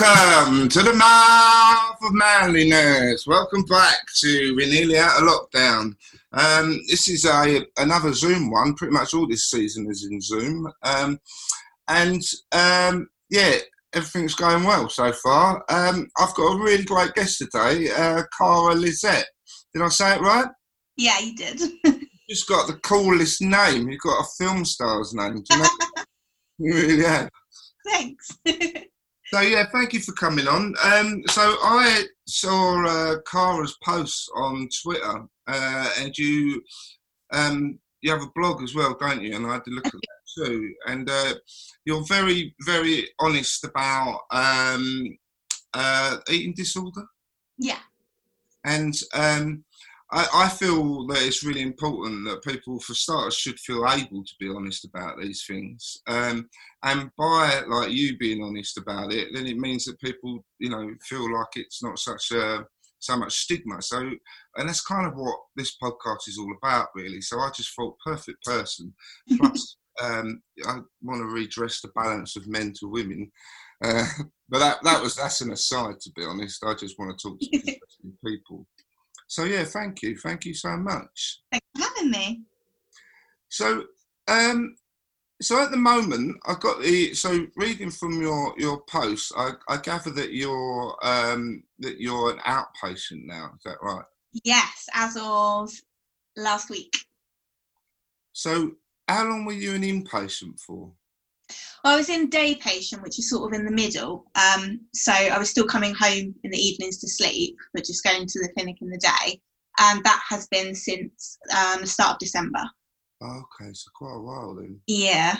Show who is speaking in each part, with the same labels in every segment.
Speaker 1: Welcome to the mouth of manliness. Welcome back to We're Nearly Out of Lockdown. Um, this is a another Zoom one. Pretty much all this season is in Zoom, um, and um, yeah, everything's going well so far. Um, I've got a really great guest today, uh, Cara Lisette. Did I say it right?
Speaker 2: Yeah, you did.
Speaker 1: Just got the coolest name. You've got a film star's name. Do you know? you really have.
Speaker 2: Thanks.
Speaker 1: So yeah, thank you for coming on. Um, so I saw uh, Cara's post on Twitter, uh, and you um, you have a blog as well, don't you? And I had to look at that too. And uh, you're very very honest about um, uh, eating disorder,
Speaker 2: yeah.
Speaker 1: and um, I, I feel that it's really important that people, for starters, should feel able to be honest about these things. Um, and by like you being honest about it, then it means that people, you know, feel like it's not such a so much stigma. So, and that's kind of what this podcast is all about, really. So I just thought perfect person. Plus, um, I want to redress the balance of men to women. Uh, but that that was that's an aside, to be honest. I just want to talk to people. So yeah, thank you, thank you so much.
Speaker 2: Thanks for having me.
Speaker 1: So, um, so at the moment, I've got the so reading from your your post, I, I gather that you're um, that you're an outpatient now. Is that right?
Speaker 2: Yes, as of last week.
Speaker 1: So, how long were you an inpatient for?
Speaker 2: Well, I was in day patient, which is sort of in the middle. Um, so I was still coming home in the evenings to sleep, but just going to the clinic in the day. And that has been since um, the start of December.
Speaker 1: Okay, so quite a while then.
Speaker 2: Yeah.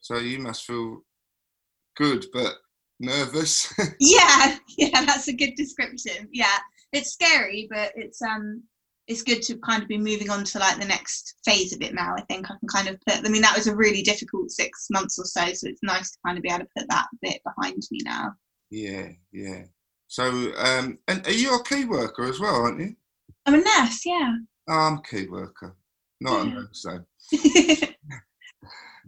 Speaker 1: So you must feel good, but nervous.
Speaker 2: Yeah, yeah, that's a good description. Yeah. It's scary, but it's um it's good to kind of be moving on to like the next phase of it now. I think I can kind of put I mean that was a really difficult six months or so, so it's nice to kind of be able to put that bit behind me now.
Speaker 1: yeah, yeah. So, um, and are you a key worker as well, aren't you?
Speaker 2: I'm a nurse, yeah.
Speaker 1: Oh, I'm a key worker, not a nurse. So,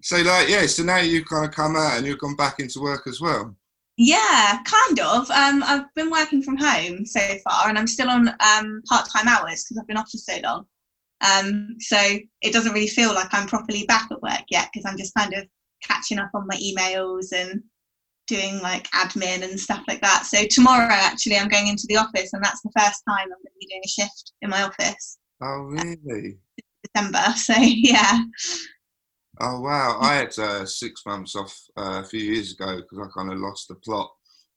Speaker 1: so like, yeah. So now you've kind of come out and you've gone back into work as well.
Speaker 2: Yeah, kind of. Um, I've been working from home so far, and I'm still on um, part-time hours because I've been off for so long. Um, so it doesn't really feel like I'm properly back at work yet because I'm just kind of catching up on my emails and doing like admin and stuff like that. So tomorrow, actually, I'm going into the office, and that's the first time I'm going to be doing a shift in my office.
Speaker 1: Oh, really?
Speaker 2: December. So yeah,
Speaker 1: Oh wow! I had uh, six months off uh, a few years ago because I kind of lost the plot,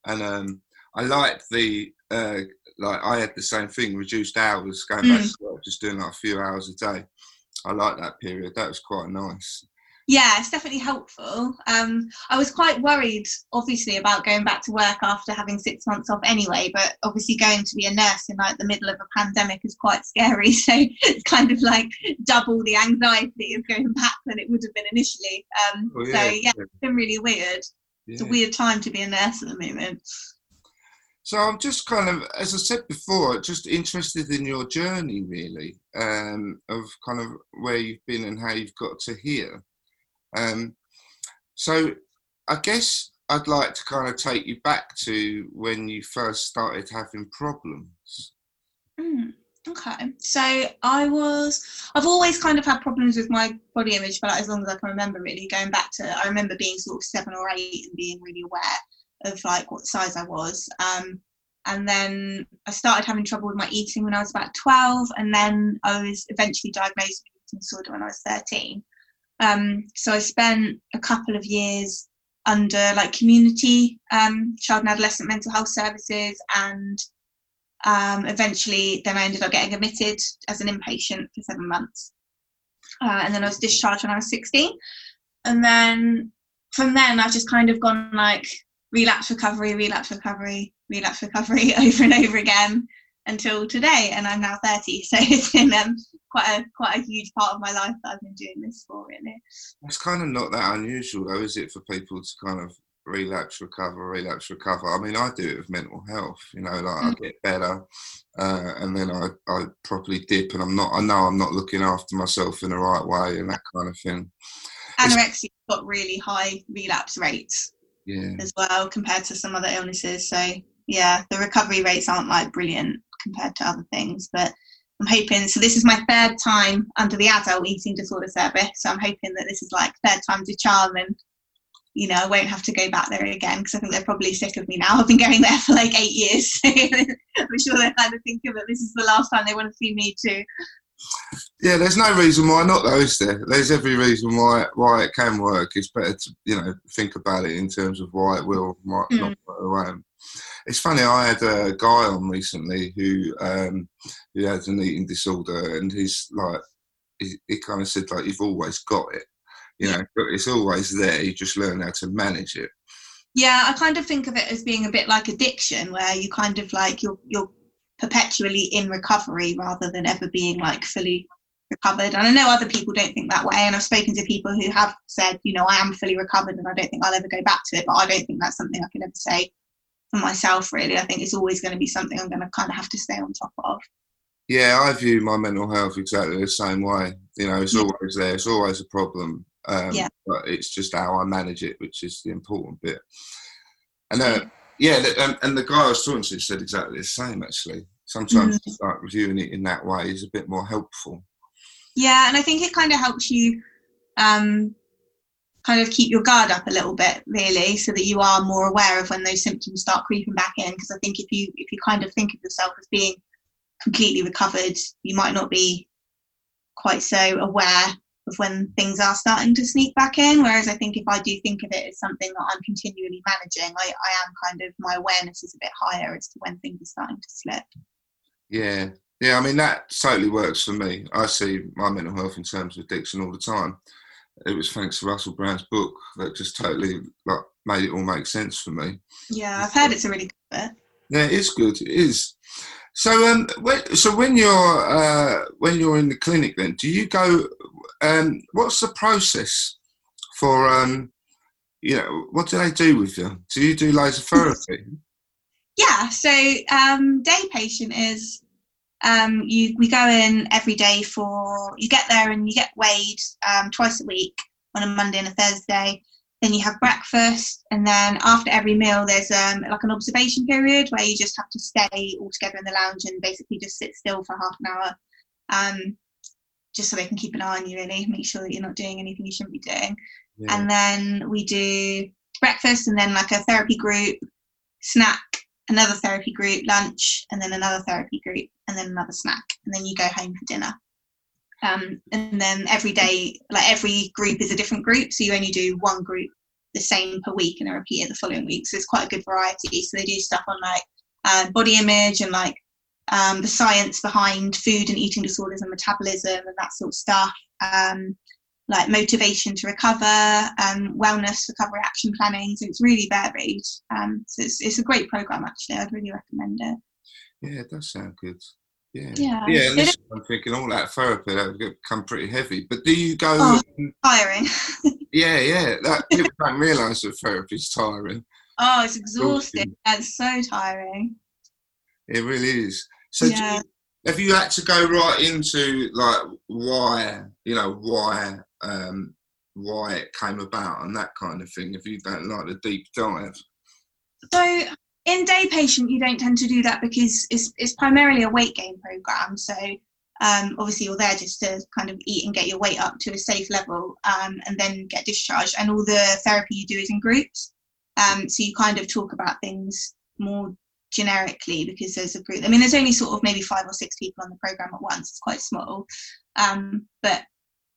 Speaker 1: and um, I liked the uh, like I had the same thing, reduced hours, going back to work, just doing like a few hours a day. I liked that period. That was quite nice.
Speaker 2: Yeah, it's definitely helpful. Um, I was quite worried, obviously, about going back to work after having six months off anyway. But obviously, going to be a nurse in like the middle of a pandemic is quite scary. So it's kind of like double the anxiety of going back than it would have been initially. Um,
Speaker 1: Oh,
Speaker 2: so
Speaker 1: yeah,
Speaker 2: yeah, it's been really weird. It's a weird time to be a nurse at the moment.
Speaker 1: So I'm just kind of, as I said before, just interested in your journey, really, um, of kind of where you've been and how you've got to here. Um, so I guess I'd like to kind of take you back to when you first started having problems.
Speaker 2: Mm, okay, so I was, I've always kind of had problems with my body image for like as long as I can remember. Really, going back to, I remember being sort of seven or eight and being really aware of like what size I was. Um, and then I started having trouble with my eating when I was about 12, and then I was eventually diagnosed with eating disorder when I was 13. Um, so I spent a couple of years under like community um, child and adolescent mental health services and um, eventually then I ended up getting admitted as an inpatient for seven months. Uh, and then I was discharged when I was 16. And then from then I've just kind of gone like relapse recovery, relapse recovery, relapse recovery over and over again until today. And I'm now 30. So it's been um, quite a quite a huge part of my life that I've been doing this for really.
Speaker 1: It's kind of not that unusual though, is it, for people to kind of relapse, recover, relapse, recover. I mean, I do it with mental health. You know, like mm. I get better, uh, and then I, I properly dip, and I'm not. I know I'm not looking after myself in the right way, and that kind of thing.
Speaker 2: Anorexia got really high relapse rates.
Speaker 1: Yeah.
Speaker 2: As well compared to some other illnesses. So yeah, the recovery rates aren't like brilliant compared to other things, but I'm hoping. So this is my third time under the adult eating disorder service. So I'm hoping that this is like third time's a charm, and you know I won't have to go back there again because I think they're probably sick of me now. I've been going there for like eight years. I'm sure they're kind of thinking that this is the last time they want to see me too.
Speaker 1: Yeah, there's no reason why not, though, is there? There's every reason why why it can work. It's better to you know think about it in terms of why it will, might mm. not. Around. It's funny. I had a guy on recently who um, who has an eating disorder, and he's like, he, he kind of said like, "You've always got it, you know, but it's always there. You just learn how to manage it."
Speaker 2: Yeah, I kind of think of it as being a bit like addiction, where you kind of like you're you're perpetually in recovery rather than ever being like fully recovered. And I know other people don't think that way. And I've spoken to people who have said, you know, I am fully recovered and I don't think I'll ever go back to it. But I don't think that's something I can ever say for myself, really. I think it's always going to be something I'm going to kind of have to stay on top of.
Speaker 1: Yeah, I view my mental health exactly the same way. You know, it's yeah. always there, it's always a problem. Um, yeah. But it's just how I manage it, which is the important bit. And uh, yeah, and, and, the guy I was talking to said exactly the same, actually. Sometimes mm-hmm. start reviewing it in that way is a bit more helpful.
Speaker 2: Yeah, and I think it kind of helps you um, kind of keep your guard up a little bit really so that you are more aware of when those symptoms start creeping back in. Because i think if you if you kind of think of yourself as being completely recovered you might not be quite so aware of when things are starting to sneak back in. Whereas i think if i do think of it as something that i'm continually managing i, I am kind of my awareness is a bit higher as to when things are starting to slip.
Speaker 1: Yeah. Yeah i mean that totally works for me. I see my mental health in terms of addiction all the time it was thanks to Russell Brand's book that just totally like made it all make sense for me.
Speaker 2: Yeah, I've heard it's a really good book.
Speaker 1: Yeah, it's good. It is. So, um, when, so when you're uh, when you're in the clinic, then do you go? Um, what's the process for? Um, you know, what do they do with you? Do you do laser therapy?
Speaker 2: Yeah. So, um, day patient is um, you we go in every day for you get there and you get weighed um, twice a week on a Monday and a Thursday. Then you have breakfast, and then after every meal, there's um, like an observation period where you just have to stay all together in the lounge and basically just sit still for half an hour, um, just so they can keep an eye on you. Really, make sure that you're not doing anything you shouldn't be doing. Yeah. And then we do breakfast, and then like a therapy group, snack, another therapy group, lunch, and then another therapy group, and then another snack, and then you go home for dinner. Um, and then every day, like every group is a different group, so you only do one group the same per week and then repeat it the following week. So it's quite a good variety. So they do stuff on like uh, body image and like um, the science behind food and eating disorders and metabolism and that sort of stuff. Um, like motivation to recover, um, wellness, recovery action planning. So it's really varied. Um, so it's, it's a great program actually. I'd really recommend it.
Speaker 1: Yeah, it does sound good. Yeah, yeah. yeah listen, I'm thinking all that therapy that would become pretty heavy. But do you go?
Speaker 2: Oh, tiring.
Speaker 1: yeah, yeah. That people don't realise that therapy is tiring.
Speaker 2: Oh, it's exhausting. That's so tiring.
Speaker 1: It really is. So, yeah. you, have you had to go right into like why? You know why? Um, why it came about and that kind of thing. If you don't like the deep dive.
Speaker 2: So in day patient, you don't tend to do that because it's it's primarily a weight gain program. So um, obviously you're there just to kind of eat and get your weight up to a safe level um, and then get discharged. And all the therapy you do is in groups. Um, so you kind of talk about things more generically because there's a group. I mean, there's only sort of maybe five or six people on the program at once. It's quite small, um, but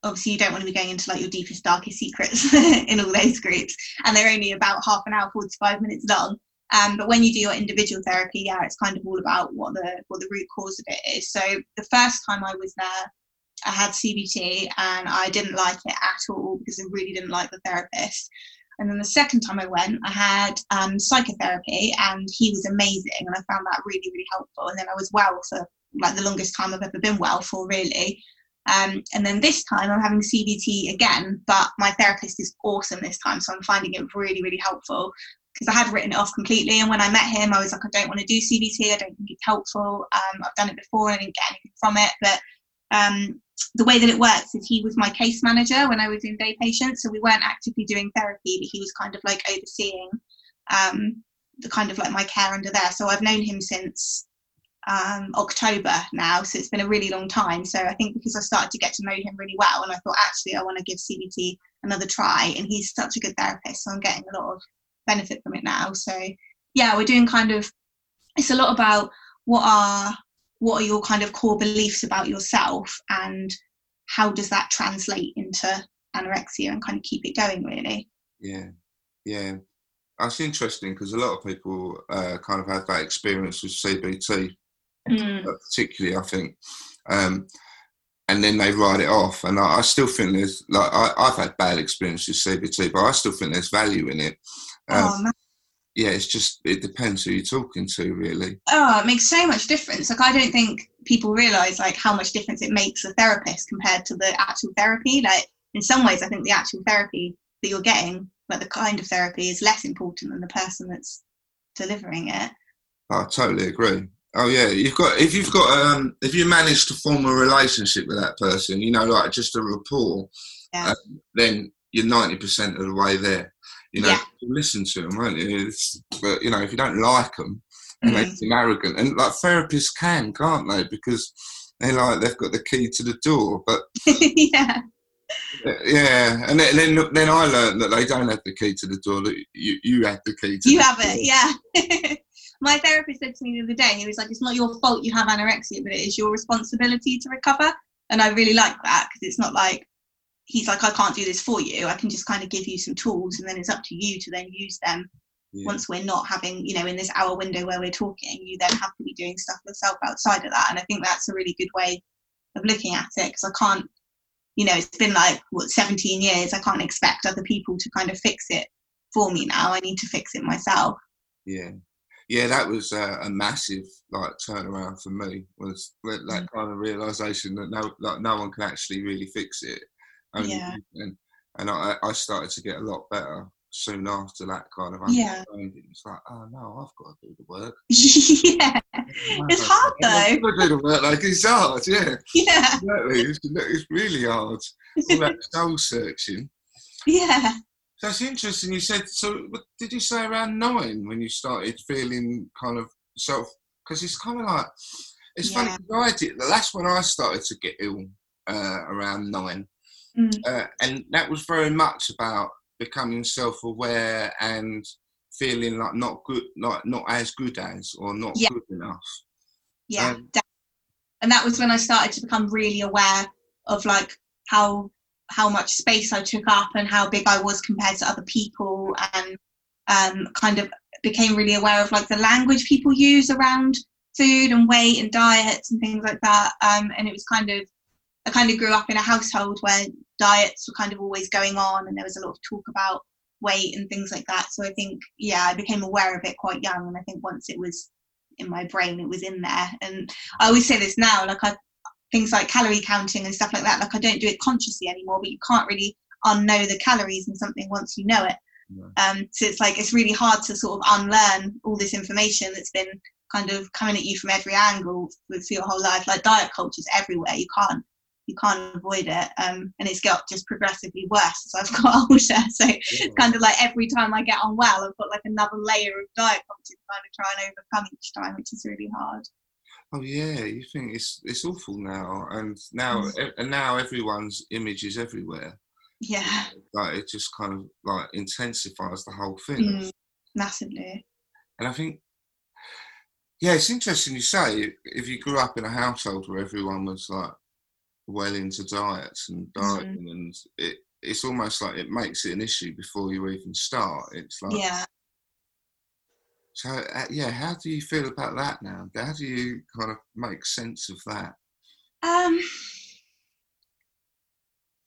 Speaker 2: obviously you don't want to be going into like your deepest, darkest secrets in all those groups, and they're only about half an hour, forty-five minutes long. Um, but when you do your individual therapy, yeah, it's kind of all about what the what the root cause of it is. So the first time I was there, I had CBT and I didn't like it at all because I really didn't like the therapist. And then the second time I went, I had um, psychotherapy, and he was amazing, and I found that really, really helpful. And then I was well for like the longest time I've ever been well for, really. Um, and then this time I'm having CBT again, but my therapist is awesome this time, so I'm finding it really, really helpful because I had written it off completely. And when I met him, I was like, I don't want to do CBT. I don't think it's helpful. Um, I've done it before and I didn't get anything from it. But um, the way that it works is he was my case manager when I was in day patient. So we weren't actively doing therapy, but he was kind of like overseeing um, the kind of like my care under there. So I've known him since um, October now. So it's been a really long time. So I think because I started to get to know him really well and I thought actually I want to give CBT another try. And he's such a good therapist. So I'm getting a lot of benefit from it now. So yeah, we're doing kind of it's a lot about what are what are your kind of core beliefs about yourself and how does that translate into anorexia and kind of keep it going really
Speaker 1: yeah yeah that's interesting because a lot of people uh, kind of have that experience with cbt mm. particularly i think um, and then they write it off and I, I still think there's like I, have had bad experiences with cbt but i still think there's value in it um, oh, yeah, it's just it depends who you're talking to, really.
Speaker 2: Oh, it makes so much difference. Like I don't think people realise like how much difference it makes a therapist compared to the actual therapy. Like in some ways, I think the actual therapy that you're getting, like the kind of therapy, is less important than the person that's delivering it.
Speaker 1: I totally agree. Oh yeah, you've got if you've got um if you manage to form a relationship with that person, you know, like just a rapport, yeah. uh, then you're ninety percent of the way there. You know, yeah. listen to them, won't you? It's, but you know, if you don't like them, and mm-hmm. seem arrogant, and like therapists can, can't they? Because they like they've got the key to the door, but
Speaker 2: yeah.
Speaker 1: Yeah, and then, then then I learned that they don't have the key to the door. That you you had the key to.
Speaker 2: You
Speaker 1: have
Speaker 2: door. it, yeah. My therapist said to me the other day, he was like, "It's not your fault you have anorexia, but it is your responsibility to recover." And I really like that because it's not like he's like, I can't do this for you. I can just kind of give you some tools, and then it's up to you to then use them. Yeah. Once we're not having, you know, in this hour window where we're talking, you then have to be doing stuff yourself outside of that. And I think that's a really good way of looking at it because I can't, you know, it's been like what 17 years. I can't expect other people to kind of fix it for me now. I need to fix it myself.
Speaker 1: Yeah, yeah, that was uh, a massive like turnaround for me. Was that mm. kind of realization that no, like no one can actually really fix it only yeah. and, and I, I started to get a lot better soon after that kind of
Speaker 2: yeah.
Speaker 1: It's like, oh no, I've got to do the work.
Speaker 2: yeah, it's hard though. I've
Speaker 1: got to do the work. Like it's hard, yeah.
Speaker 2: Yeah,
Speaker 1: exactly. It's, it's really hard. All that soul searching.
Speaker 2: Yeah.
Speaker 1: It's interesting. You said so. Did you say around nine when you started feeling kind of self? Because it's kind of like it's yeah. funny. I did. The that's when I started to get ill uh, around nine. Mm. Uh, and that was very much about becoming self-aware and feeling like not good, like not as good as, or not yeah. good enough.
Speaker 2: Yeah, um, and that was when I started to become really aware of like how how much space I took up and how big I was compared to other people, and um, kind of became really aware of like the language people use around food and weight and diets and things like that. Um, and it was kind of I kind of grew up in a household where diets were kind of always going on and there was a lot of talk about weight and things like that. So I think, yeah, I became aware of it quite young. And I think once it was in my brain, it was in there. And I always say this now, like I, things like calorie counting and stuff like that, like I don't do it consciously anymore, but you can't really unknow the calories in something once you know it. Yeah. Um, so it's like, it's really hard to sort of unlearn all this information that's been kind of coming at you from every angle for your whole life. Like diet culture is everywhere. You can't you can't avoid it. Um, and it's got just progressively worse as I've got older. So yeah. it's kind of like every time I get on well, I've got like another layer of diet culture to kind of try and overcome each time, which is really hard.
Speaker 1: Oh yeah, you think it's it's awful now, and now mm. and now everyone's image is everywhere.
Speaker 2: Yeah,
Speaker 1: like it just kind of like intensifies the whole thing
Speaker 2: mm, massively.
Speaker 1: And I think, yeah, it's interesting you say if you grew up in a household where everyone was like well into diets and mm-hmm. dieting, mm. and it it's almost like it makes it an issue before you even start. It's like
Speaker 2: yeah
Speaker 1: so uh, yeah, how do you feel about that now? How do you kind of make sense of that?
Speaker 2: Um,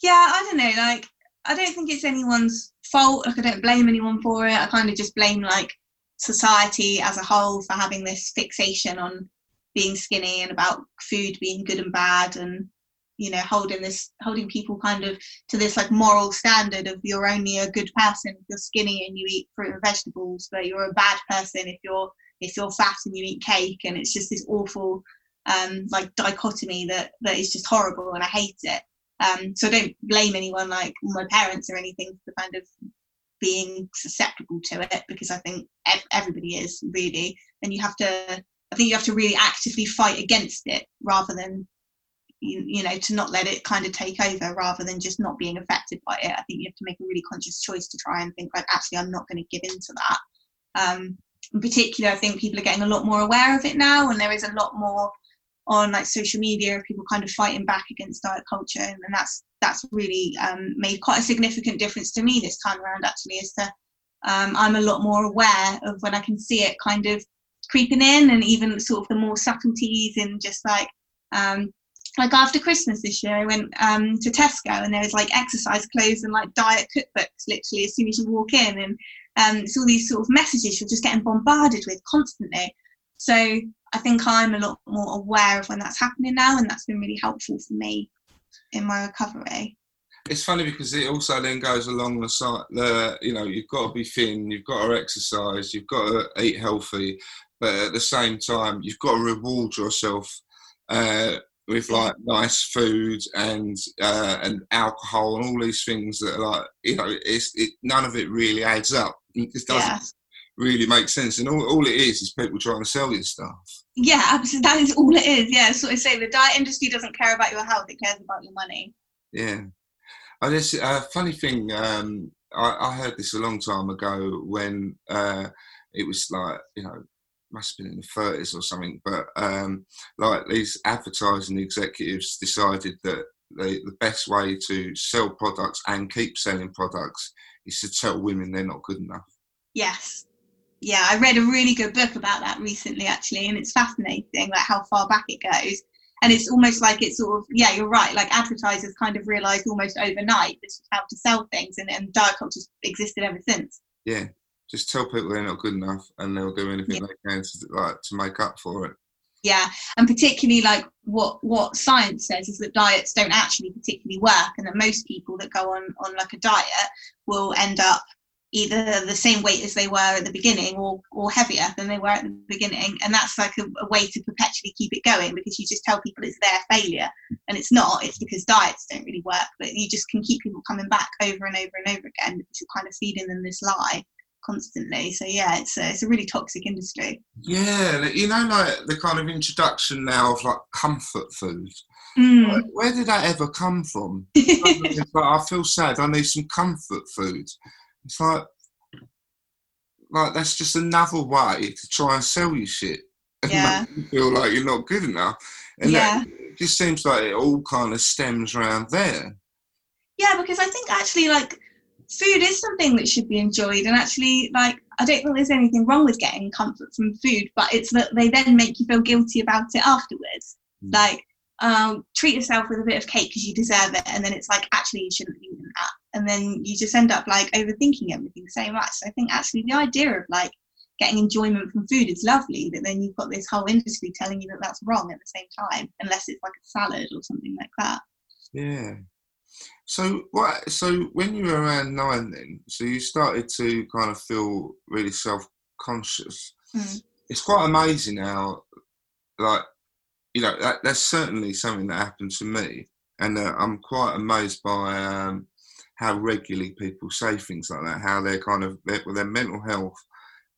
Speaker 2: yeah, I don't know. Like, I don't think it's anyone's fault. Like, I don't blame anyone for it. I kind of just blame like society as a whole for having this fixation on being skinny and about food being good and bad and you know holding this holding people kind of to this like moral standard of you're only a good person if you're skinny and you eat fruit and vegetables but you're a bad person if you're if you're fat and you eat cake and it's just this awful um like dichotomy that that is just horrible and i hate it. Um so i don't blame anyone like my parents or anything for kind of being susceptible to it because i think everybody is really. And you have to i think you have to really actively fight against it rather than you, you know to not let it kind of take over rather than just not being affected by it. I think you have to make a really conscious choice to try and think like actually i'm not going to give in to that. Um, in particular i think people are getting a lot more aware of it now and there is a lot more on like social media of people kind of fighting back against diet culture and, and that's that's really um, made quite a significant difference to me this time around actually is that um, i'm a lot more aware of when i can see it kind of creeping in and even sort of the more subtleties in just like um, like after Christmas this year, I went um, to Tesco and there was like exercise clothes and like diet cookbooks literally as soon as you walk in, and um, it's all these sort of messages you're just getting bombarded with constantly. So I think I'm a lot more aware of when that's happening now, and that's been really helpful for me in my recovery.
Speaker 1: It's funny because it also then goes along the side. The you know you've got to be thin, you've got to exercise, you've got to eat healthy, but at the same time you've got to reward yourself uh, with like nice food and uh, and alcohol and all these things that are like you know it's it, none of it really adds up. It doesn't yeah. really make sense, and all, all it is is people trying to sell you stuff.
Speaker 2: Yeah, absolutely. That is all it is. Yeah, so I say the diet industry doesn't care about your health; it cares about your money.
Speaker 1: Yeah, oh, there's a uh, funny thing. Um, I, I, heard this a long time ago when uh, it was like you know must have been in the 30s or something, but um, like these advertising executives decided that they, the best way to sell products and keep selling products is to tell women they're not good enough.
Speaker 2: Yes. Yeah, I read a really good book about that recently, actually, and it's fascinating, like how far back it goes. And it's almost like it's sort of, yeah, you're right. Like advertisers kind of realized almost overnight this is how to sell things, and, and diet culture's existed ever since.
Speaker 1: Yeah, just tell people they're not good enough and they'll do anything yeah. they can to like to make up for it.
Speaker 2: Yeah and particularly like what what science says is that diets don't actually particularly work and that most people that go on on like a diet will end up either the same weight as they were at the beginning or or heavier than they were at the beginning. And that's like a, a way to perpetually keep it going because you just tell people it's their failure and it's not. It's because diets don't really work but you just can keep people coming back over and over and over again because you're kind of feeding them this lie constantly. So yeah, it's a, it's a really toxic industry.
Speaker 1: Yeah, you know, like the kind of introduction now of like comfort food.
Speaker 2: Mm. Like,
Speaker 1: where did that ever come from? like, I feel sad. I need some comfort food. It's like, like that's just another way to try and sell you shit and
Speaker 2: yeah.
Speaker 1: make you feel like you're not good enough. And yeah. it just seems like it all kind of stems around there.
Speaker 2: Yeah, because I think actually, like food is something that should be enjoyed and actually like i don't think there's anything wrong with getting comfort from food but it's that they then make you feel guilty about it afterwards. Mm. like um, treat yourself with a bit of cake because you deserve it and then it's like actually you shouldn't have eaten that. And then you just end up like overthinking everything so much. So i think actually the idea of like getting enjoyment from food is lovely but then you've got this whole industry telling you that that's wrong at the same time unless it's like a salad or something like that.
Speaker 1: Yeah so what? So when you were around nine, then so you started to kind of feel really self-conscious.
Speaker 2: Mm.
Speaker 1: It's quite amazing how, like, you know, that, that's certainly something that happened to me. and uh, I'm quite amazed by um, how regularly people say things like that. How they're kind of their, their mental health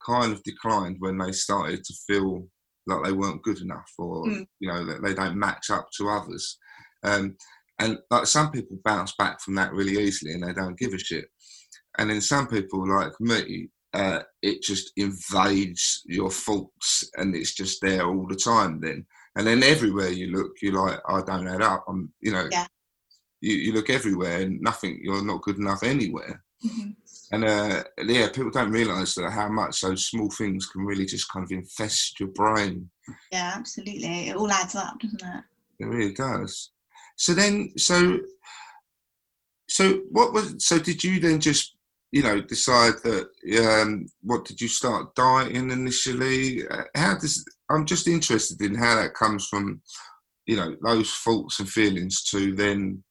Speaker 1: kind of declined when they started to feel like they weren't good enough, or mm. you know that they don't match up to others. Um, and like some people bounce back from that really easily, and they don't give a shit. And then some people like me, uh, it just invades your thoughts, and it's just there all the time. Then and then everywhere you look, you're like, I don't add up. I'm, you know,
Speaker 2: yeah.
Speaker 1: you, you look everywhere and nothing, you're not good enough anywhere.
Speaker 2: Mm-hmm.
Speaker 1: And uh, yeah, people don't realise that how much those small things can really just kind of infest your brain.
Speaker 2: Yeah, absolutely. It all adds up, doesn't it?
Speaker 1: It really does. So then, so, so what was? So did you then just, you know, decide that? Um, what did you start dieting initially? Uh, how does I'm just interested in how that comes from, you know, those thoughts and feelings to then,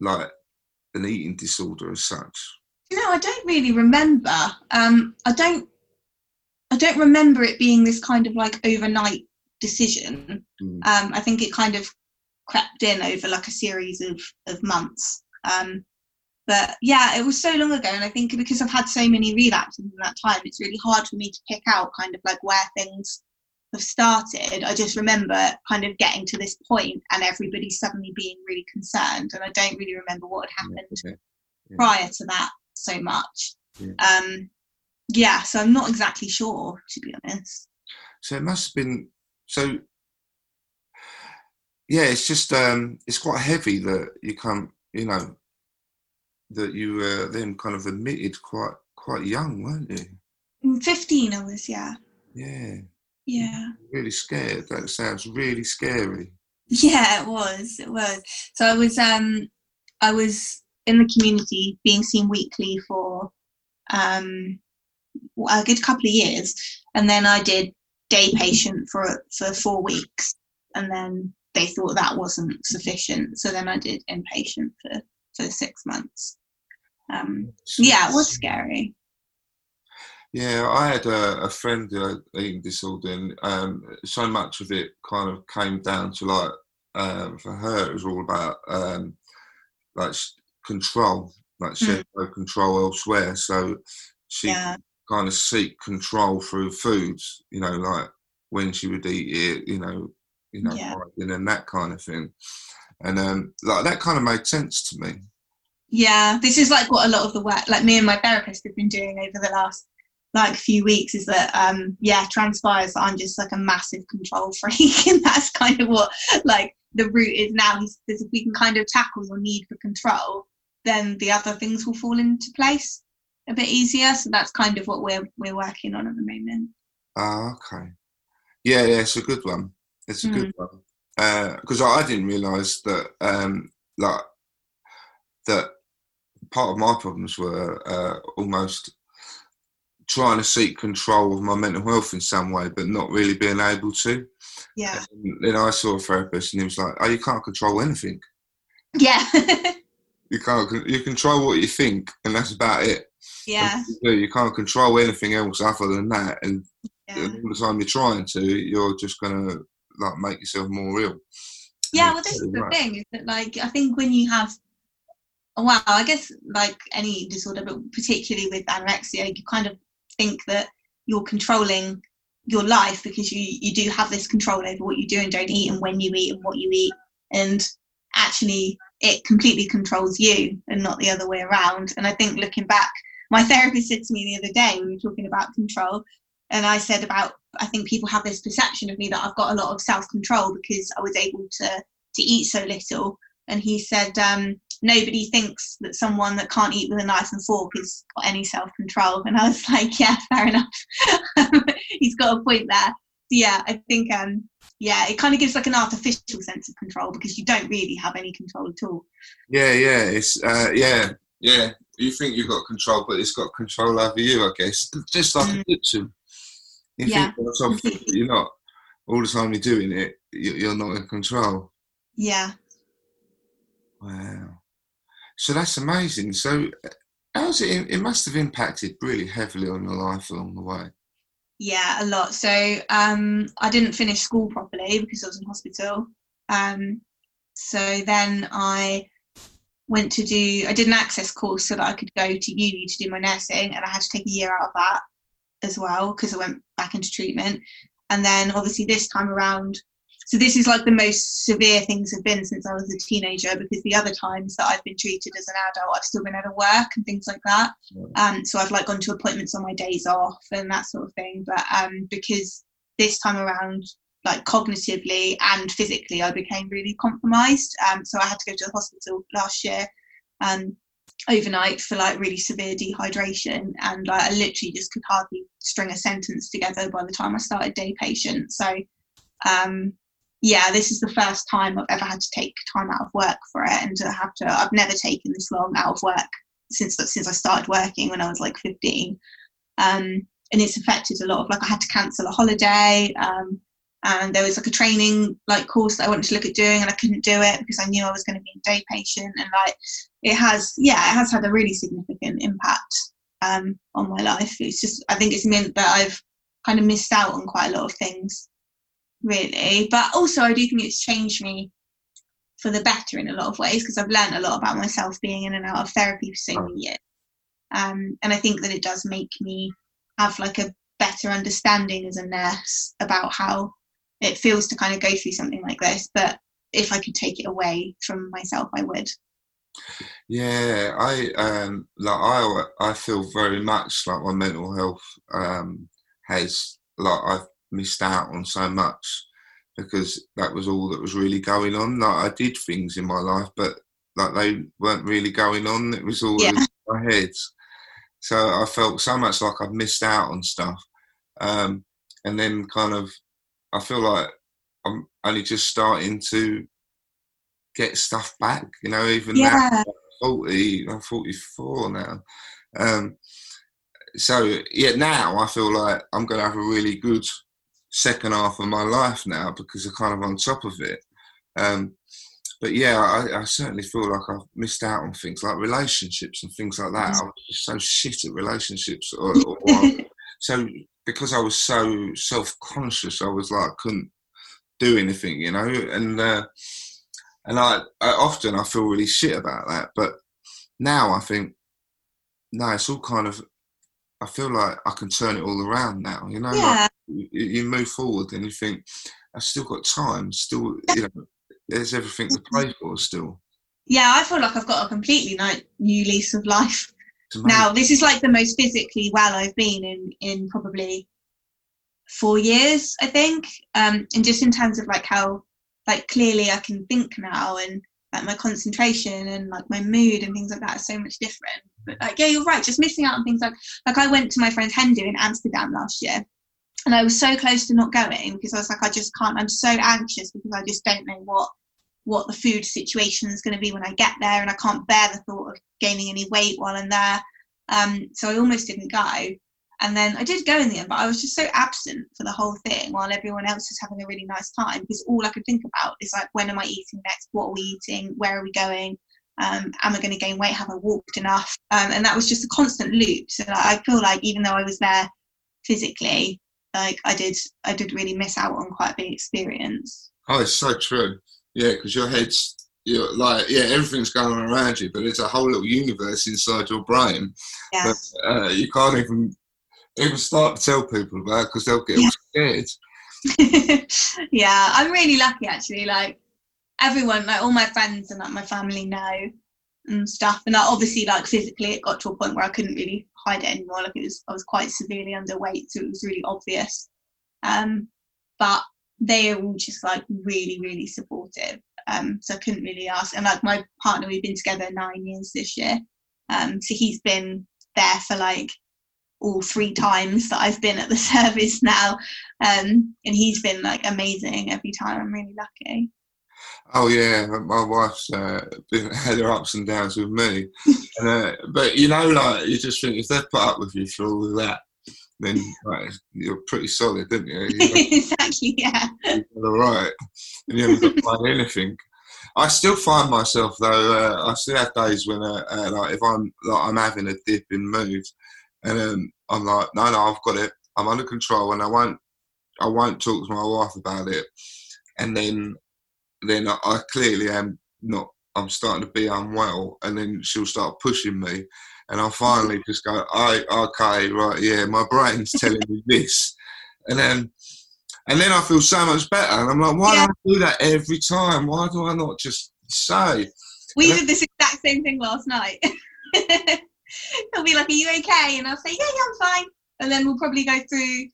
Speaker 1: like, an eating disorder as such.
Speaker 2: You know, I don't really remember. Um, I don't. I don't remember it being this kind of like overnight decision. Mm. Um, I think it kind of crept in over like a series of of months. Um, but yeah, it was so long ago, and I think because I've had so many relapses in that time, it's really hard for me to pick out kind of like where things have started, I just remember kind of getting to this point and everybody suddenly being really concerned. And I don't really remember what had happened yeah, yeah. prior to that so much. Yeah. Um, yeah, so I'm not exactly sure, to be honest.
Speaker 1: So it must have been so. Yeah, it's just um, it's quite heavy that you come, you know, that you were uh, then kind of admitted quite quite young, weren't you?
Speaker 2: Fifteen, I was, yeah.
Speaker 1: Yeah.
Speaker 2: Yeah.
Speaker 1: Really scared. That sounds really scary.
Speaker 2: Yeah, it was. It was. So I was um I was in the community being seen weekly for um a good couple of years and then I did day patient for for four weeks and then they thought that wasn't sufficient so then I did inpatient for for six months. Um yeah it was scary.
Speaker 1: Yeah, I had a, a friend who had eating disorder, and um, so much of it kind of came down to like um, for her, it was all about um, like control, like she had no control elsewhere, so she yeah. kind of seek control through foods, you know, like when she would eat it, you know, you know,
Speaker 2: yeah.
Speaker 1: and that kind of thing, and um, like that kind of made sense to me.
Speaker 2: Yeah, this is like what a lot of the work, like me and my therapist have been doing over the last like few weeks is that um yeah transpires that i'm just like a massive control freak and that's kind of what like the route is now. Is, if we can kind of tackle your need for control then the other things will fall into place a bit easier. So that's kind of what we're we're working on at the moment.
Speaker 1: Ah okay. Yeah yeah it's a good one it's a mm. good one because uh, I, I didn't realize that um like that part of my problems were uh, almost trying to seek control of my mental health in some way, but not really being able to.
Speaker 2: Yeah.
Speaker 1: And then I saw a therapist, and he was like, "Oh, you can't control anything."
Speaker 2: Yeah.
Speaker 1: you can't. You control what you think, and that's about it.
Speaker 2: Yeah.
Speaker 1: You, you, can't control anything else other than that, and, yeah. and all the time you're trying to, you're just gonna like make yourself more real.
Speaker 2: Yeah, well, this is the thing is that like I think when you have well, I guess like any disorder, but particularly with anorexia, you kind of think that you're controlling your life because you you do have this control over what you do and don't eat and when you eat and what you eat and actually it completely controls you and not the other way around and i think looking back my therapist said to me the other day we were talking about control and i said about i think people have this perception of me that i've got a lot of self-control because i was able to to eat so little and he said um, nobody thinks that someone that can't eat with a knife and fork has got any self control. And I was like, yeah, fair enough. He's got a point there. Yeah, I think, um, yeah, it kind of gives like an artificial sense of control because you don't really have any control at all.
Speaker 1: Yeah, yeah, it's uh, yeah, yeah. You think you've got control, but it's got control over you, I guess. Just like mm. addiction. You
Speaker 2: yeah,
Speaker 1: think you're not. All the time you're doing it, you're not in control.
Speaker 2: Yeah.
Speaker 1: Wow. So that's amazing. So, how's it? It must have impacted really heavily on your life along the way.
Speaker 2: Yeah, a lot. So, um, I didn't finish school properly because I was in hospital. Um, so then I went to do I did an access course so that I could go to uni to do my nursing, and I had to take a year out of that as well because I went back into treatment. And then obviously this time around, so this is like the most severe things have been since I was a teenager because the other times that I've been treated as an adult, I've still been able to work and things like that. Um, so I've like gone to appointments on my days off and that sort of thing. But um, because this time around, like cognitively and physically, I became really compromised. Um, so I had to go to the hospital last year um, overnight for like really severe dehydration, and like, I literally just could hardly string a sentence together by the time I started day patient. So um, yeah, this is the first time I've ever had to take time out of work for it, and to have to. I've never taken this long out of work since since I started working when I was like 15. Um, and it's affected a lot of like I had to cancel a holiday. Um, and there was like a training like course that I wanted to look at doing and I couldn't do it because I knew I was going to be a day patient and like it has yeah it has had a really significant impact um, on my life. It's just I think it's meant that I've kind of missed out on quite a lot of things really. But also I do think it's changed me for the better in a lot of ways because I've learned a lot about myself being in and out of therapy for so many years. Um, and I think that it does make me have like a better understanding as a nurse about how it feels to kind of go through something like this. But if I could take it away from myself, I would.
Speaker 1: Yeah, I um like I I feel very much like my mental health um has like I've missed out on so much because that was all that was really going on. Like I did things in my life, but like they weren't really going on. It was all yeah. in my head. So I felt so much like I'd missed out on stuff. Um, and then kind of I feel like I'm only just starting to get stuff back. You know, even yeah. now, I'm 40, I'm 44 now. Um, so yeah, now I feel like I'm going to have a really good second half of my life now because I'm kind of on top of it. Um, but yeah, I, I, certainly feel like I've missed out on things like relationships and things like that. I was just so shit at relationships, or, or so because I was so self-conscious, I was like I couldn't do anything, you know. And uh, and I, I often I feel really shit about that, but now I think no, it's all kind of. I feel like I can turn it all around now, you know. Yeah. Like you, you move forward and you think I've still got time, still, you know, there's everything to play for still.
Speaker 2: Yeah, I feel like I've got a completely new lease of life now this is like the most physically well I've been in in probably four years, I think. Um, and just in terms of like how like clearly I can think now and like my concentration and like my mood and things like that are so much different. But like yeah, you're right, just missing out on things like like I went to my friend Hendu in Amsterdam last year and I was so close to not going because I was like, I just can't I'm so anxious because I just don't know what what the food situation is going to be when I get there, and I can't bear the thought of gaining any weight while I'm there. Um, so I almost didn't go. And then I did go in the end, but I was just so absent for the whole thing while everyone else was having a really nice time because all I could think about is like, when am I eating next? What are we eating? Where are we going? Um, am I going to gain weight? Have I walked enough? Um, and that was just a constant loop. So like, I feel like even though I was there physically, like I did, I did really miss out on quite a big experience.
Speaker 1: Oh, it's so true. Yeah, because your head's you're like yeah, everything's going on around you, but it's a whole little universe inside your brain.
Speaker 2: Yes.
Speaker 1: But, uh, you can't even even start to tell people about because they'll get yeah.
Speaker 2: scared. yeah, I'm really lucky actually. Like everyone, like all my friends and like my family know and stuff. And like, obviously, like physically, it got to a point where I couldn't really hide it anymore. Like it was, I was quite severely underweight, so it was really obvious. Um, but they are all just like really, really supportive. Um, so I couldn't really ask. And like my partner, we've been together nine years this year. Um, so he's been there for like all three times that I've been at the service now. Um, and he's been like amazing every time. I'm really lucky.
Speaker 1: Oh yeah, my wife's uh, been had her ups and downs with me, and, uh, but you know, like you just think if they put up with you for all of that, then right, you're pretty solid, didn't you?
Speaker 2: exactly, yeah.
Speaker 1: You're all right, and you haven't got to anything. I still find myself though. Uh, I still have days when, uh, uh, like, if I'm like I'm having a dip in mood, and um, I'm like, no, no, I've got it. I'm under control, and I won't, I won't talk to my wife about it. And then then I, I clearly am not. I'm starting to be unwell, and then she'll start pushing me, and I'll finally mm. just go, "I okay, right, yeah, my brain's telling me this," and then and then I feel so much better, and I'm like, why
Speaker 2: Yeah.
Speaker 1: do I do that every time? Why do I not just say?
Speaker 2: We
Speaker 1: And
Speaker 2: did this exact same thing last night. He'll be like, "Are you okay?" And I'll say, "Yeah, yeah, I'm fine." And then we'll probably go through.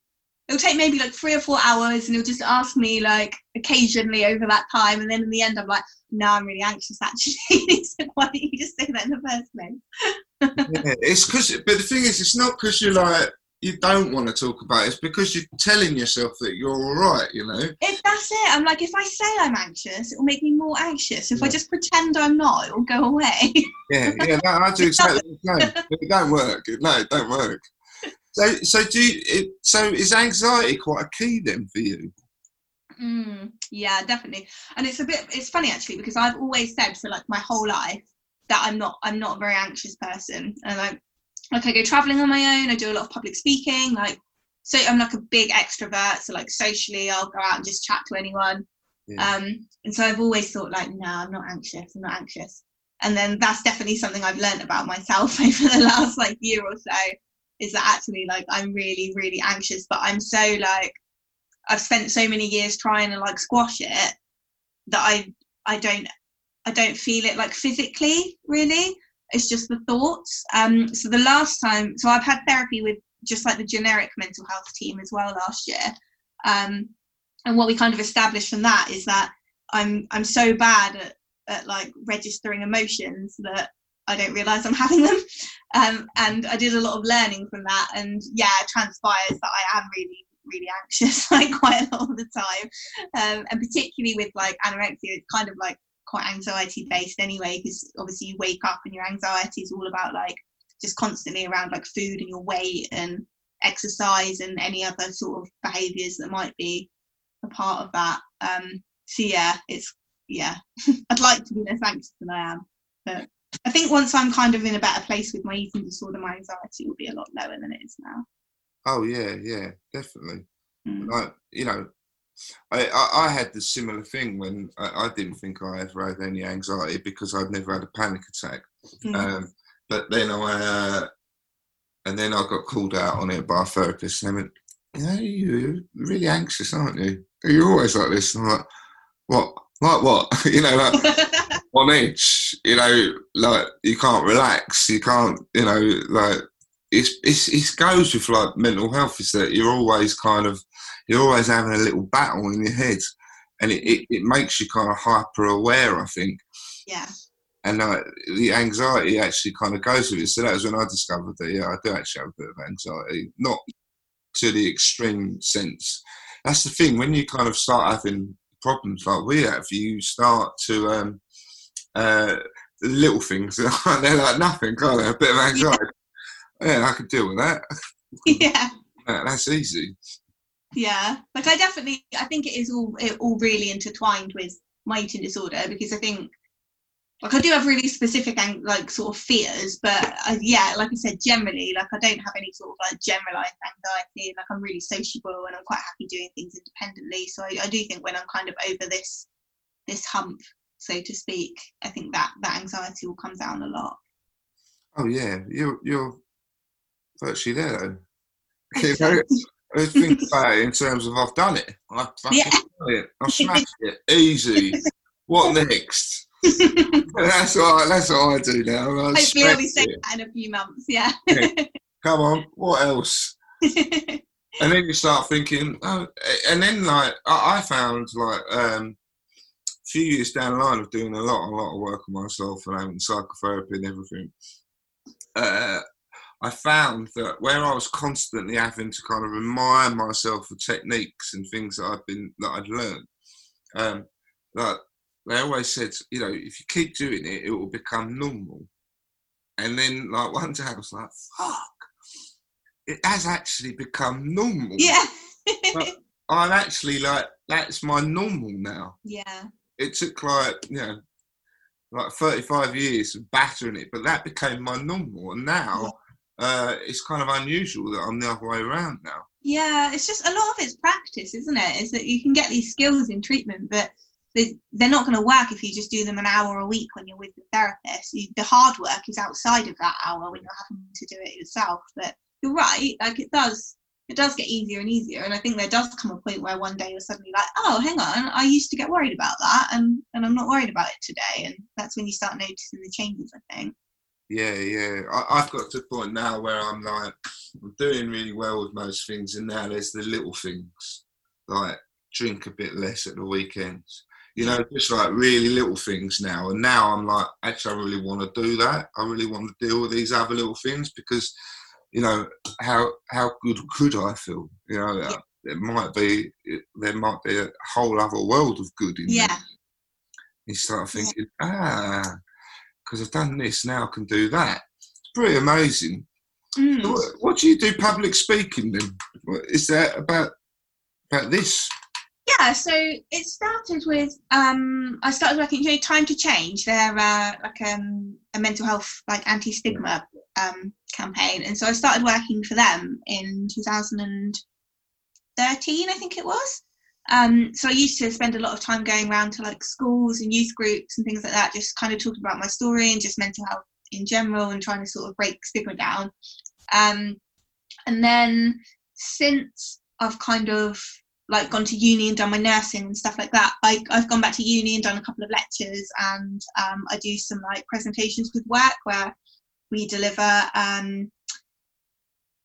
Speaker 2: It'll take maybe like three or four hours, and he'll just ask me like occasionally over that time. And then in the end, I'm like, "No, I'm really anxious actually." "Why didn't you just say that in the first place?"
Speaker 1: yeah, it's because, but the thing is, it's not because you're like you don't want to talk about it. It's because you're telling yourself that you're all right. You know.
Speaker 2: If that's it, I'm like, if I say I'm anxious, it will make me more anxious. If I just pretend I'm not, it will go away.
Speaker 1: Yeah, yeah, no, I do exactly the same. It don't work. No, it don't work. So, so do you? It, so is anxiety quite a key then for you?
Speaker 2: Mm, yeah, definitely. And it's a bit it's funny actually because I've always said for like my whole life that I'm not I'm not a very anxious person. And like like I go traveling on my own, I do a lot of public speaking, like so I'm like a big extrovert, so like socially I'll go out and just chat to anyone.
Speaker 1: Yeah.
Speaker 2: Um and so I've always thought like, no, I'm not anxious, I'm not anxious. And then that's definitely something I've learned about myself over the last like year or so, is that actually like I'm really, really anxious, but I'm so like I've spent so many years trying to like squash it that I I don't I don't feel it like physically really. It's just the thoughts. Um so the last time so I've had therapy with just like the generic mental health team as well last year. Um and what we kind of established from that is that I'm I'm so bad at, at like registering emotions that I don't realise I'm having them. Um, and I did a lot of learning from that. And yeah, it transpires that I am really, really anxious, like quite a lot of the time. Um, and particularly with like anorexia, it's kind of like quite anxiety based anyway, because obviously you wake up and your anxiety is all about like just constantly around like food and your weight and exercise and any other sort of behaviors that might be a part of that. Um, so yeah, it's yeah, I'd like to be less anxious than I am, but I think once I'm kind of in a better place with my eating disorder, my anxiety will be a lot lower than it is now.
Speaker 1: Oh yeah, yeah, definitely.
Speaker 2: Mm.
Speaker 1: Like you know, I, I, I had the similar thing when I, I didn't think I ever had any anxiety because I'd never had a panic attack.
Speaker 2: Mm.
Speaker 1: Um, but then I, uh, and then I got called out on it by a therapist. And they went, "You know, you're really anxious, aren't you? You're always like this." And I'm like, "What? Like what? you know, like on edge. You know, like you can't relax. You can't. You know, like it's it's it goes with like mental health. Is that you're always kind of you're always having a little battle in your head, and it it, it makes you kind of hyper aware. I think
Speaker 2: yeah.
Speaker 1: and uh, the anxiety actually kind of goes with it. So that was when I discovered that yeah, I do actually have a bit of anxiety, not to the extreme sense. That's the thing when you kind of start having problems like we have, you start to um, uh, little things. They're like nothing, can't they? A bit of anxiety. Yeah, I could deal with that.
Speaker 2: yeah.
Speaker 1: Yeah, That's easy.
Speaker 2: Yeah. Like I definitely I think it is all it all really intertwined with my eating disorder because I think like I do have really specific ang- like sort of fears, but uh, yeah, like I said, generally, like I don't have any sort of like generalized anxiety. Like I'm really sociable and I'm quite happy doing things independently. So I, I do think when I'm kind of over this this hump, so to speak, I think that that anxiety will come down a lot.
Speaker 1: Oh yeah, you're you're virtually there though. You
Speaker 2: Thanks,
Speaker 1: know,
Speaker 2: James.
Speaker 1: I think about it in terms of I've done it. I've
Speaker 2: Yeah.
Speaker 1: done it. I've smashed it. Easy. What next? That's what I, that's what I do now. I
Speaker 2: Hopefully, I'll be saying
Speaker 1: it.
Speaker 2: that in a few months. Yeah.
Speaker 1: Come on, what else? And then you start thinking, oh, and then like I, I found like um, few years down the line of doing a lot, a lot of work on myself and having psychotherapy and everything. Uh, I found that where I was constantly having to kind of remind myself of techniques and things that I've been that I'd learned, um, like they always said, you know, if you keep doing it, it will become normal. And then, like one day, I was like, "Fuck!" It has actually become normal.
Speaker 2: yeah.
Speaker 1: I'm actually like, that's my normal now.
Speaker 2: yeah.
Speaker 1: It took like, you know, like 35 years of battering it, but that became my normal. And now, uh, it's kind of unusual that I'm the other way around now.
Speaker 2: Yeah, it's just a lot of it's practice, isn't it? Is that you can get these skills in treatment, but they're not going to work if you just do them an hour a week when you're with the therapist. the hard work is outside of that hour when you're having to do it yourself. But you're right, like it does, it does get easier and easier. And I think there does come a point where one day you're suddenly like, oh, hang on, I used to get worried about that, and and I'm not worried about it today. And that's when you start noticing the changes. I think.
Speaker 1: Yeah, yeah. I, have got to the point now where I'm like, I'm doing really well with most things, and now there's the little things, like drink a bit less at the weekends you know, just like really little things now. And now I'm like, actually, I really want to do that. I really want to deal with these other little things because, you know, how how good could I feel? You know, yeah. it might be there might be a whole other world of good in
Speaker 2: yeah.
Speaker 1: There. You start thinking, yeah. ah, because I've done this, now I can do that. It's pretty amazing. Mm. So what, what do you do public speaking then? Is that about about this?
Speaker 2: Yeah so it started with um i started working you know time to change they're uh, like um, a mental health like anti-stigma um, campaign. And so i started working for them in 2013 i think it was. Um, so i used to spend a lot of time going around to like schools and youth groups and things like that just kind of talking about my story and just mental health in general and trying to sort of break stigma down. Um, and then since i've kind of like gone to uni and done my nursing and stuff like that. I, I've gone back to uni and done a couple of lectures, and um, I do some like presentations with work where we deliver, um,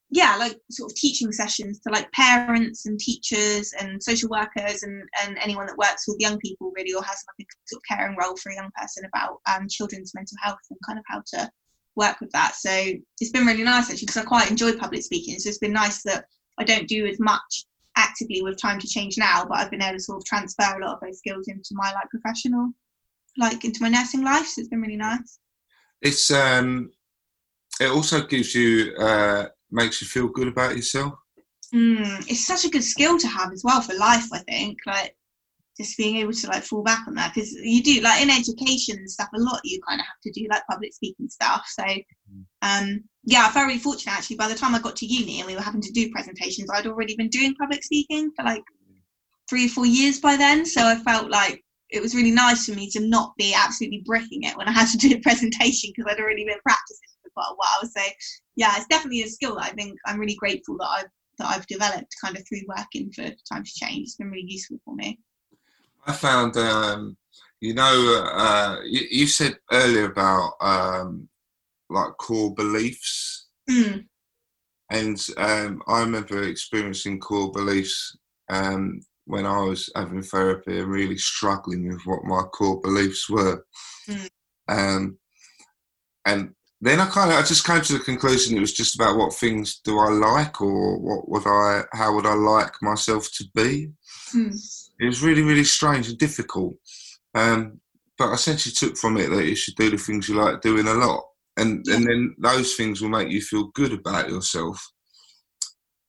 Speaker 2: yeah, like sort of teaching sessions to like parents and teachers and social workers and, and anyone that works with young people really or has like a sort of caring role for a young person about um, children's mental health and kind of how to work with that. So it's been really nice actually because I quite enjoy public speaking. So it's been nice that I don't do as much actively with time to change now, but I've been able to sort of transfer a lot of those skills into my like professional, like into my nursing life. So it's been really nice.
Speaker 1: It's um, it also gives you uh, makes you feel good about yourself.
Speaker 2: Mm, it's such a good skill to have as well for life. I think like just being able to like fall back on that because you do like in education and stuff a lot you kind of have to do like public speaking stuff so mm. um yeah i felt really fortunate actually by the time i got to uni and we were having to do presentations i'd already been doing public speaking for like three or four years by then so i felt like it was really nice for me to not be absolutely bricking it when i had to do a presentation because i'd already been practicing for quite a while so yeah it's definitely a skill that i think i'm really grateful that i've that i've developed kind of through working for time to change it's been really useful for me
Speaker 1: I found, um, you know, uh, you, you, said earlier about um, like core beliefs.
Speaker 2: Mm.
Speaker 1: And um, I remember experiencing core beliefs um, when I was having therapy and really struggling with what my core beliefs were. Mm. Um, and then I kind of I just came to the conclusion it was just about what things do I like or what would I how would I like myself to be.
Speaker 2: Mm.
Speaker 1: It was really, really strange and difficult. Um, but I essentially took from it that you should do the things you like doing a lot. And, yeah. and then those things will make you feel good about yourself,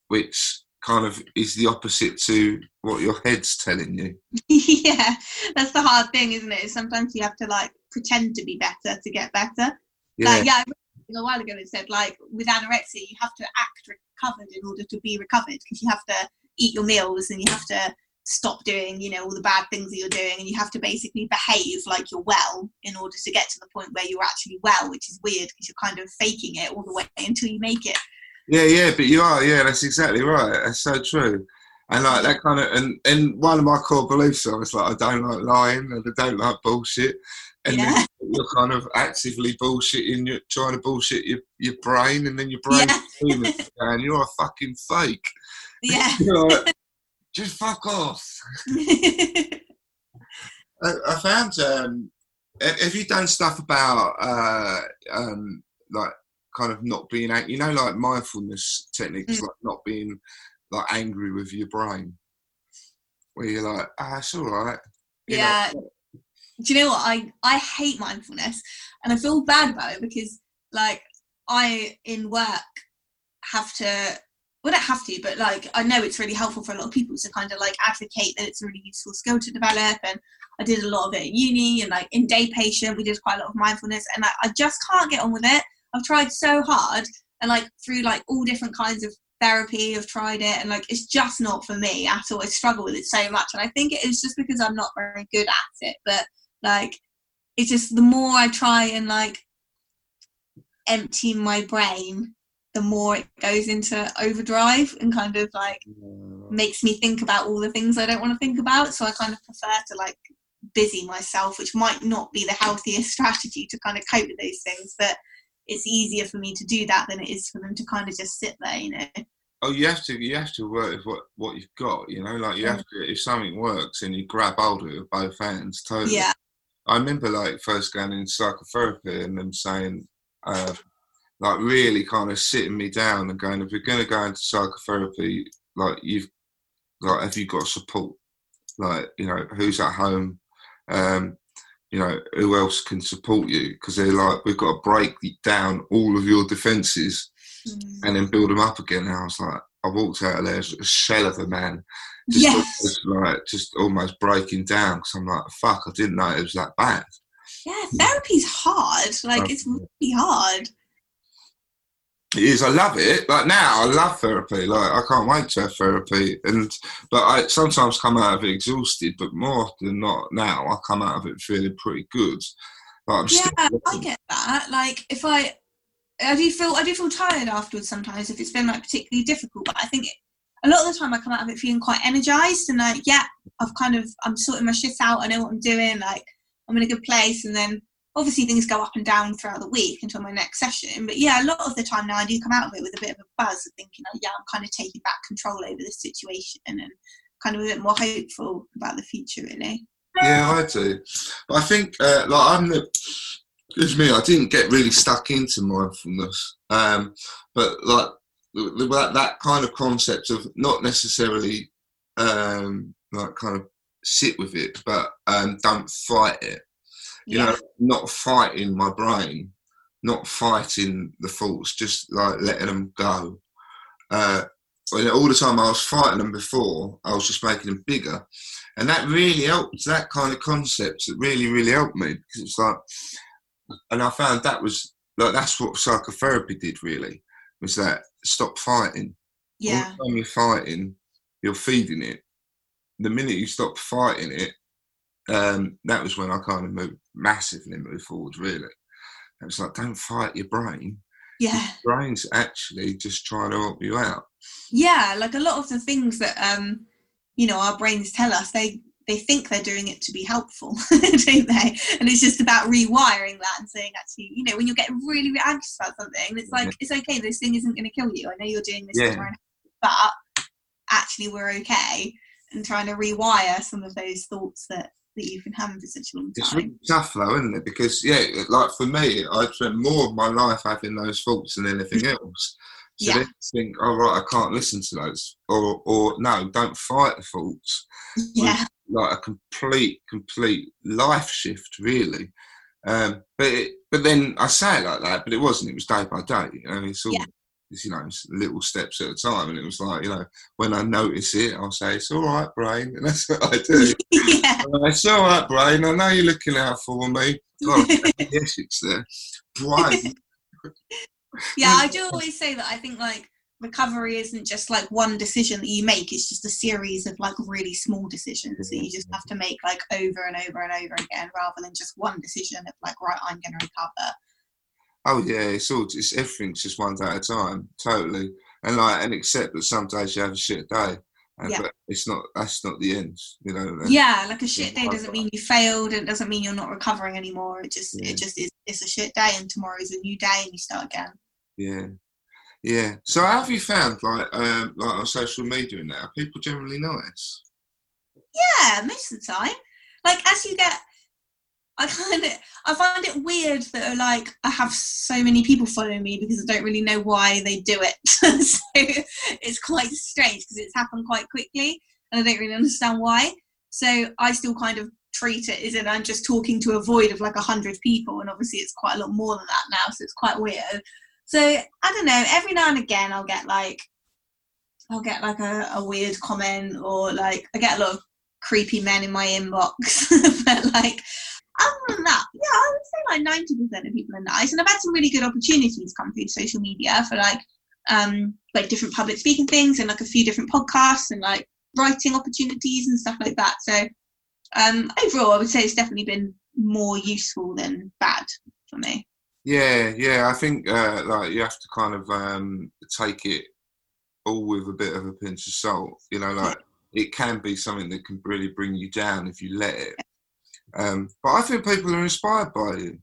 Speaker 1: which kind of is the opposite to what your head's telling you.
Speaker 2: yeah, that's the hard thing, isn't it? Sometimes you have to like pretend to be better to get better. Yeah. Like, yeah, a while ago it said like with anorexia you have to act recovered in order to be recovered because you have to eat your meals and you have to stop doing you know all the bad things that you're doing and you have to basically behave like you're well in order to get to the point where you're actually well which is weird because you're kind of faking it all the way until you make it.
Speaker 1: Yeah yeah but you are yeah that's exactly right that's so true. And like that kind of and and one of my core beliefs is like I don't like lying and I don't like bullshit. And yeah. you're kind of actively bullshitting you're trying to bullshit your, your brain and then your brain yeah. and you're a fucking fake.
Speaker 2: Yeah
Speaker 1: just fuck off. I, I, found. Um, have you done stuff about uh, um, like kind of not being, out you know, like mindfulness techniques, mm. like not being like angry with your brain, where you're like, ah, it's all right.
Speaker 2: You yeah. Know? Do you know what I I hate mindfulness, and I feel bad about it because like I in work have to don't have to, but like I know it's really helpful for a lot of people to kind of like advocate that it's a really useful skill to develop. And I did a lot of it at uni and like in day patient, we did quite a lot of mindfulness, and I, I just can't get on with it. I've tried so hard, and like through like all different kinds of therapy, I've tried it, and like it's just not for me at all. I struggle with it so much, and I think it is just because I'm not very good at it. But like, it's just the more I try and like empty my brain, the more it goes into overdrive and kind of like makes me think about all the things I don't want to think about. So I kind of prefer to like busy myself, which might not be the healthiest strategy to kind of cope with those things, but it's easier for me to do that than it is for them to kind of just sit there, you know.
Speaker 1: Oh, you have to you have to work with what what you've got, you know. Like you have to if something works and you grab hold of it with both hands. Totally.
Speaker 2: Yeah.
Speaker 1: I remember like first going in psychotherapy and them saying, uh, like really kind of sitting me down and going, if you're going to go into psychotherapy, like you've, like have you got support? Like you know who's at home, um, you know who else can support you? Because they're like we've got to break down all of your defences
Speaker 2: Mm.
Speaker 1: and then build them up again. And I was like, I walked out of there as a shell of a man, just,
Speaker 2: Yes.
Speaker 1: like just almost breaking down because I'm like, fuck, I didn't know it was that bad.
Speaker 2: Yeah, therapy's hard. Like it's really hard.
Speaker 1: It is. I love it. Like now, I love therapy. Like I can't wait to have therapy. And but I sometimes come out of it exhausted. But more than not, now I come out of it feeling pretty good. I'm
Speaker 2: Yeah. I get that. Like if I I do feel I do feel tired afterwards sometimes if it's been like particularly difficult. But I think a lot of the time I come out of it feeling quite energized and like yeah, I've kind of I'm sorting my shit out. I know what I'm doing. Like I'm in a good place. And then obviously things go up and down throughout the week until my next session. But yeah, a lot of the time now I do come out of it with a bit of a buzz of thinking, oh yeah, I'm kind of taking back control over this situation and kind of a bit more hopeful about the future really.
Speaker 1: Yeah, I do. I think, uh, like, I'm the. Excuse me, I didn't get really stuck into mindfulness. Um, but, like, that, that kind of concept of not necessarily, um, like, kind of sit with it, but um, don't fight it. You
Speaker 2: Yeah.
Speaker 1: know, not fighting my brain, not fighting the thoughts, just like letting them go. Uh, when all the time I was fighting them before, I was just making them bigger and that really helped that kind of concept it really really helped me because it's like and i found that was like that's what psychotherapy did really was that stop fighting
Speaker 2: yeah.
Speaker 1: all the time you're fighting you're feeding it the minute you stop fighting it um, that was when i kind of moved massively move forward really. It was like don't fight your brain.
Speaker 2: Yeah.
Speaker 1: your brain's actually just trying to help you out.
Speaker 2: Yeah like a lot of the things that um you know our brains tell us they they think they're doing it to be helpful don't they? And it's just about rewiring that and saying actually you know when you're getting really, really anxious about something it's like it's okay this thing isn't going to kill you. I know you're doing this
Speaker 1: Yeah.
Speaker 2: and but actually we're okay and trying to rewire some of those thoughts that that you've been having for such a long
Speaker 1: It's
Speaker 2: time
Speaker 1: really tough though, isn't it? Because yeah, like for me, I've spent more of my life having those thoughts than anything else. So
Speaker 2: Yeah.
Speaker 1: then you think, oh right, I can't listen to those, or or no, don't fight the thoughts.
Speaker 2: yeah
Speaker 1: Like a complete, complete life shift, really. Um, but it, but then I say it like that, but it wasn't. It was day by day. You know, it's all.
Speaker 2: Yeah.
Speaker 1: It's, you know, it's little steps at a time, and it was like, you know, when I notice it, I'll say, "It's all right, brain," and that's what I do.
Speaker 2: yeah
Speaker 1: It's all right, brain. I know you're looking out for me. God, yes, it's there. Brian.
Speaker 2: yeah i do always say that i think like recovery isn't just like one decision that you make it's just a series of like really small decisions that you just have to make like over and over and over again rather than just one decision of like right i'm going to recover
Speaker 1: Oh yeah, it's all it's everything's just one day at a time, totally. And like and accept that some days you have a shit day. And,
Speaker 2: Yeah.
Speaker 1: But it's not that's not the end, you know.
Speaker 2: yeah like a shit day doesn't mean you failed and it doesn't mean you're not recovering anymore it just
Speaker 1: Yeah.
Speaker 2: it just is it's a shit day and tomorrow's a new day and you start again
Speaker 1: Yeah. Yeah. So how have you found like um like on social media now? Are people generally nice?
Speaker 2: Yeah, most of the time. Like as you get, I kind of I find it weird that like I have so many people following me because I don't really know why they do it. so it's quite strange because it's happened quite quickly and I don't really understand why. So I still kind of treat it as in I'm just talking to a void of like a hundred people, and obviously it's quite a lot more than that now, so it's quite weird. So I don't know. Every now and again, I'll get like I'll get like a, a weird comment or like I get a lot of creepy men in my inbox. but like other than that, yeah, I would say like ninety percent of people are nice. And I've had some really good opportunities come through social media for like um, like different public speaking things and like a few different podcasts and like writing opportunities and stuff like that. So um, overall, I would say it's definitely been more useful than bad for me.
Speaker 1: Yeah, yeah. I think uh, like you have to kind of um, take it all with a bit of a pinch of salt. You know, like it can be something that can really bring you down if you let it. Um, but I think people are inspired by you.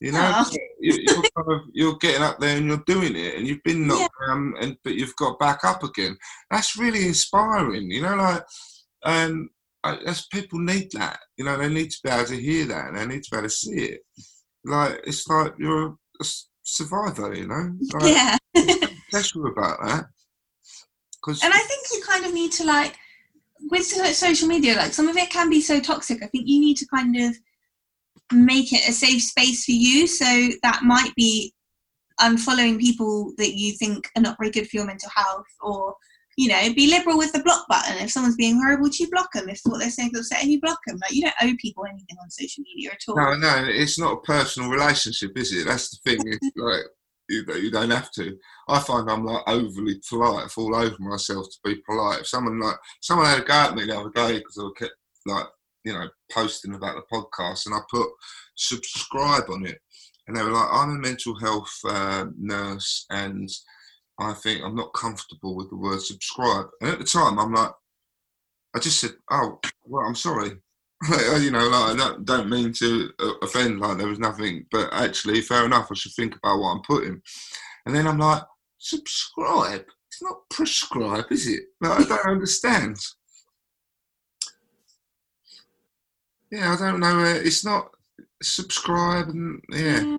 Speaker 1: You know, you, are kind of you're getting up there and you're doing it, and you've been knocked yeah. down, and but you've got back up again. That's really inspiring. You know, like um, I, as people need that. You know, they need to be able to hear that, and they need to be able to see it. Like it's like you're a survivor. You know, like,
Speaker 2: yeah.
Speaker 1: special about that.
Speaker 2: Cause and I think you kind of need to like with social media, like some of it can be so toxic. I think you need to kind of make it a safe space for you. So that might be unfollowing people that you think are not very good for your mental health or you know, be liberal with the block button. If someone's being horrible to you, block them. If what they're saying is upsetting you, block them. Like you don't owe people anything on social media at all.
Speaker 1: No, no, it's not a personal relationship, is it? That's the thing. It's like you, you don't have to. I find I'm like overly polite. I fall over myself to be polite. If someone like someone had a go at me the other day because I kept like you know, posting about the podcast, and I put subscribe on it, and they were like, "I'm a mental health uh, nurse, and I think I'm not comfortable with the word subscribe." And at the time, I'm like, I just said, "Oh, well, I'm sorry." You know, like I don't, don't mean to uh, offend. Like there was nothing, but actually, fair enough. I should think about what I'm putting. And then I'm like, subscribe. It's not prescribe, is it? Like, I don't understand. yeah, I don't know. Uh, it's not subscribe and yeah.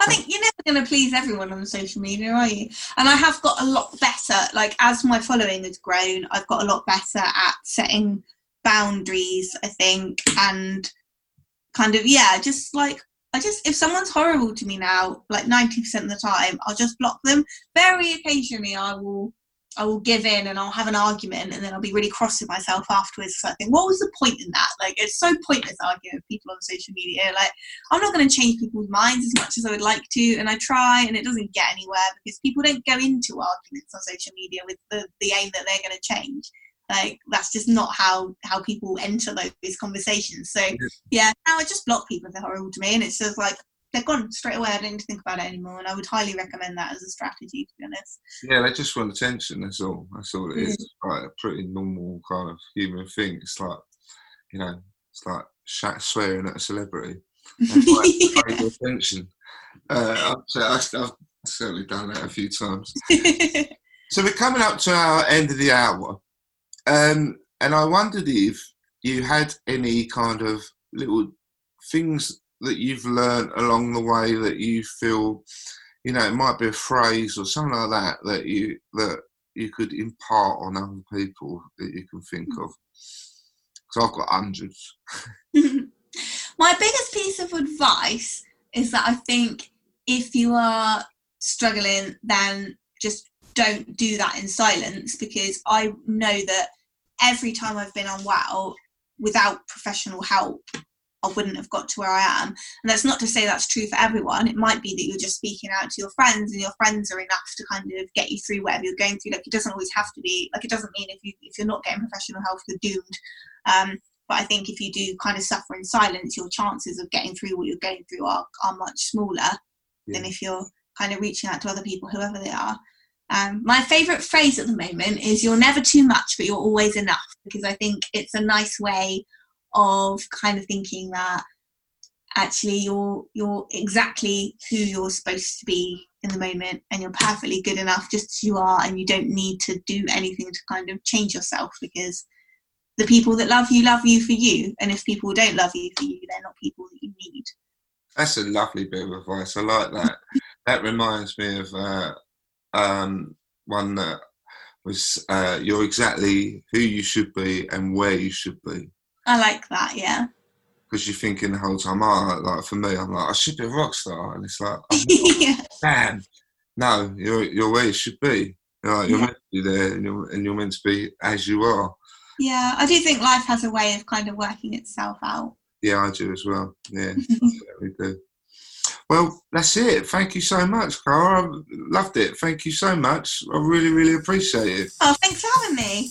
Speaker 2: I think you're never going to please everyone on social media, are you? And I have got a lot better. Like as my following has grown, I've got a lot better at setting boundaries. I think, and kind of yeah, just like I just if someone's horrible to me now, like ninety percent of the time, I'll just block them. Very occasionally, I will I will give in and I'll have an argument and then I'll be really cross with myself afterwards. So I think, what was the point in that? Like, it's so pointless arguing with people on social media. Like, I'm not going to change people's minds as much as I would like to, and I try, and it doesn't get anywhere because people don't go into arguments on social media with the, the aim that they're going to change. Like, that's just not how how people enter those conversations. So yeah, now I just block people if they're horrible to me, and it's just like they're gone straight away. I don't need to think about it anymore, and I would highly recommend that as a strategy. To be honest.
Speaker 1: Yeah, they just want attention. That's all. That's all it is. It's like a pretty normal kind of human thing. It's like, you know, it's like swearing at a celebrity. Like attention. Uh, I've, I've certainly done that a few times. so we're coming up to our end of the hour, um, and I wondered if you had any kind of little things that you've learned along the way that you feel, you know, it might be a phrase or something like that that you that you could impart on other people that you can think of? Because I've got hundreds.
Speaker 2: My biggest piece of advice is that I think if you are struggling, then just don't do that in silence because I know that every time I've been unwell without professional help, I wouldn't have got to where I am. And that's not to say that's true for everyone. It might be that you're just speaking out to your friends and your friends are enough to kind of get you through whatever you're going through. Like it doesn't always have to be like it doesn't mean if you if you're not getting professional help you're doomed. Um, but I think if you do kind of suffer in silence, your chances of getting through what you're going through are, are much smaller yeah. than if you're kind of reaching out to other people, whoever they are. Um, my favourite phrase at the moment is "You're never too much, but you're always enough," because I think it's a nice way of kind of thinking that actually you're you're exactly who you're supposed to be in the moment and you're perfectly good enough just as you are and you don't need to do anything to kind of change yourself because the people that love you love you for you and if people don't love you for you they're not people that you need.
Speaker 1: That's a lovely bit of advice. I like that. That reminds me of uh, um, one that was uh, you're exactly who you should be and where you should be
Speaker 2: I like that, yeah.
Speaker 1: Because you're thinking the whole time, oh, like for me, I'm like, I should be a rock star, and it's like,
Speaker 2: yeah.
Speaker 1: damn, no, you're you're where you should be. You're, like, you're yeah. meant to be there, and you're and you're meant to be as you are.
Speaker 2: Yeah, I do think life has a way of kind of working itself out.
Speaker 1: Yeah, I do as well. Yeah, we do. Well, that's it. Thank you so much, Cara. I loved it. Thank you so much. I really, really appreciate it.
Speaker 2: Oh, thanks for having me.